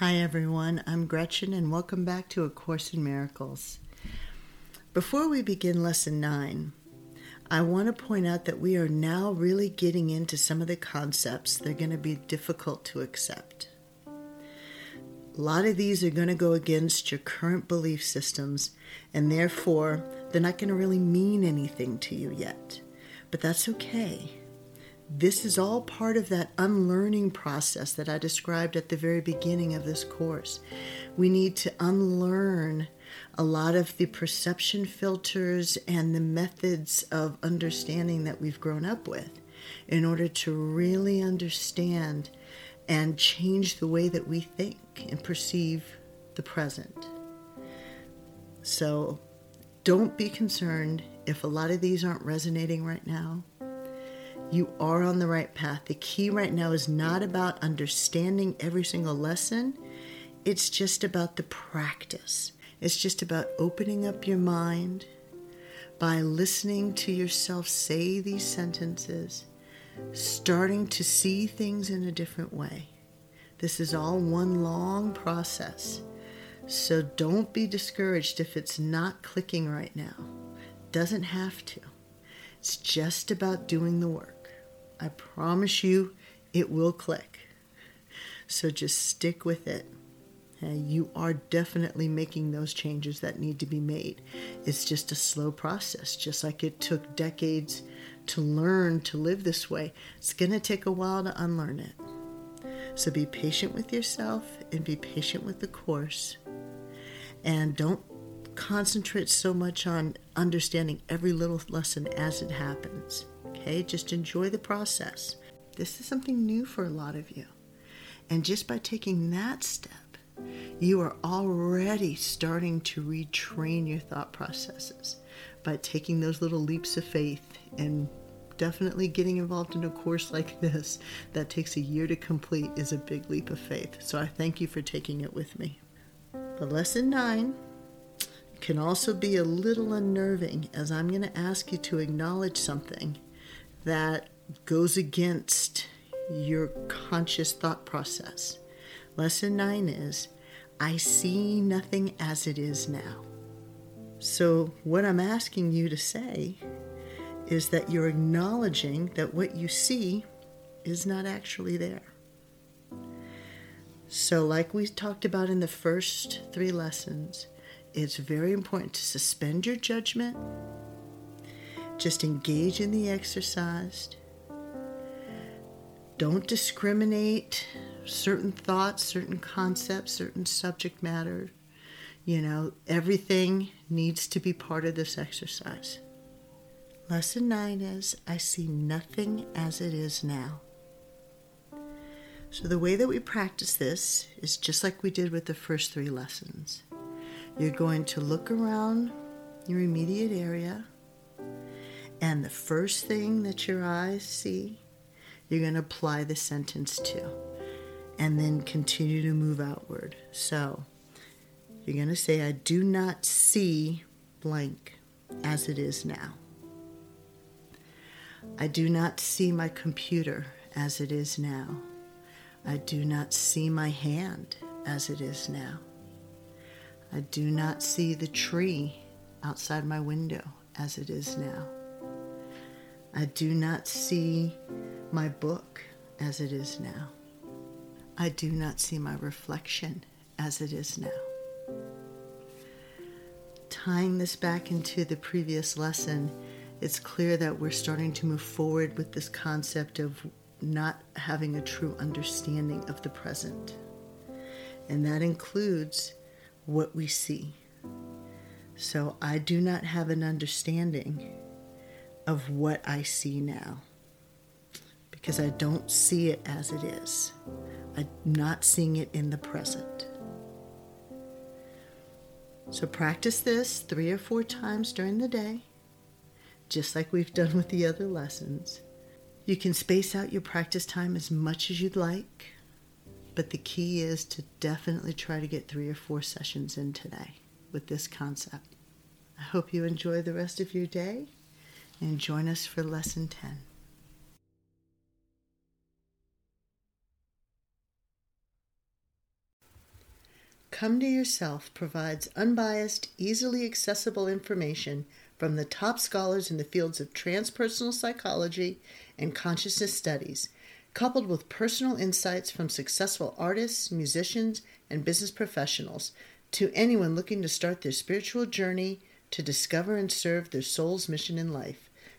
Hi, everyone. I'm Gretchen, and welcome back to A Course in Miracles. Before we begin Lesson 9, I want to point out that we are now really getting into some of the concepts that are going to be difficult to accept. A lot of these are going to go against your current belief systems, and therefore, they're not going to really mean anything to you yet. But that's okay. This is all part of that unlearning process that I described at the very beginning of this course. We need to unlearn a lot of the perception filters and the methods of understanding that we've grown up with in order to really understand and change the way that we think and perceive the present. So don't be concerned if a lot of these aren't resonating right now. You are on the right path. The key right now is not about understanding every single lesson, it's just about the practice it's just about opening up your mind by listening to yourself say these sentences, starting to see things in a different way. This is all one long process. So don't be discouraged if it's not clicking right now. Doesn't have to. It's just about doing the work. I promise you it will click. So just stick with it. You are definitely making those changes that need to be made. It's just a slow process, just like it took decades to learn to live this way. It's going to take a while to unlearn it. So be patient with yourself and be patient with the course. And don't concentrate so much on understanding every little lesson as it happens. Okay? Just enjoy the process. This is something new for a lot of you. And just by taking that step, you are already starting to retrain your thought processes by taking those little leaps of faith and definitely getting involved in a course like this that takes a year to complete is a big leap of faith. So I thank you for taking it with me. But lesson nine can also be a little unnerving as I'm going to ask you to acknowledge something that goes against your conscious thought process. Lesson nine is I see nothing as it is now. So, what I'm asking you to say is that you're acknowledging that what you see is not actually there. So, like we talked about in the first three lessons, it's very important to suspend your judgment, just engage in the exercise. Don't discriminate certain thoughts, certain concepts, certain subject matter. You know, everything needs to be part of this exercise. Lesson nine is I see nothing as it is now. So, the way that we practice this is just like we did with the first three lessons. You're going to look around your immediate area, and the first thing that your eyes see, you're going to apply the sentence to and then continue to move outward. So you're going to say, I do not see blank as it is now. I do not see my computer as it is now. I do not see my hand as it is now. I do not see the tree outside my window as it is now. I do not see my book as it is now. I do not see my reflection as it is now. Tying this back into the previous lesson, it's clear that we're starting to move forward with this concept of not having a true understanding of the present. And that includes what we see. So I do not have an understanding of what I see now because I don't see it as it is. I'm not seeing it in the present. So practice this three or four times during the day, just like we've done with the other lessons. You can space out your practice time as much as you'd like, but the key is to definitely try to get three or four sessions in today with this concept. I hope you enjoy the rest of your day and join us for lesson 10. Come to Yourself provides unbiased, easily accessible information from the top scholars in the fields of transpersonal psychology and consciousness studies, coupled with personal insights from successful artists, musicians, and business professionals to anyone looking to start their spiritual journey to discover and serve their soul's mission in life.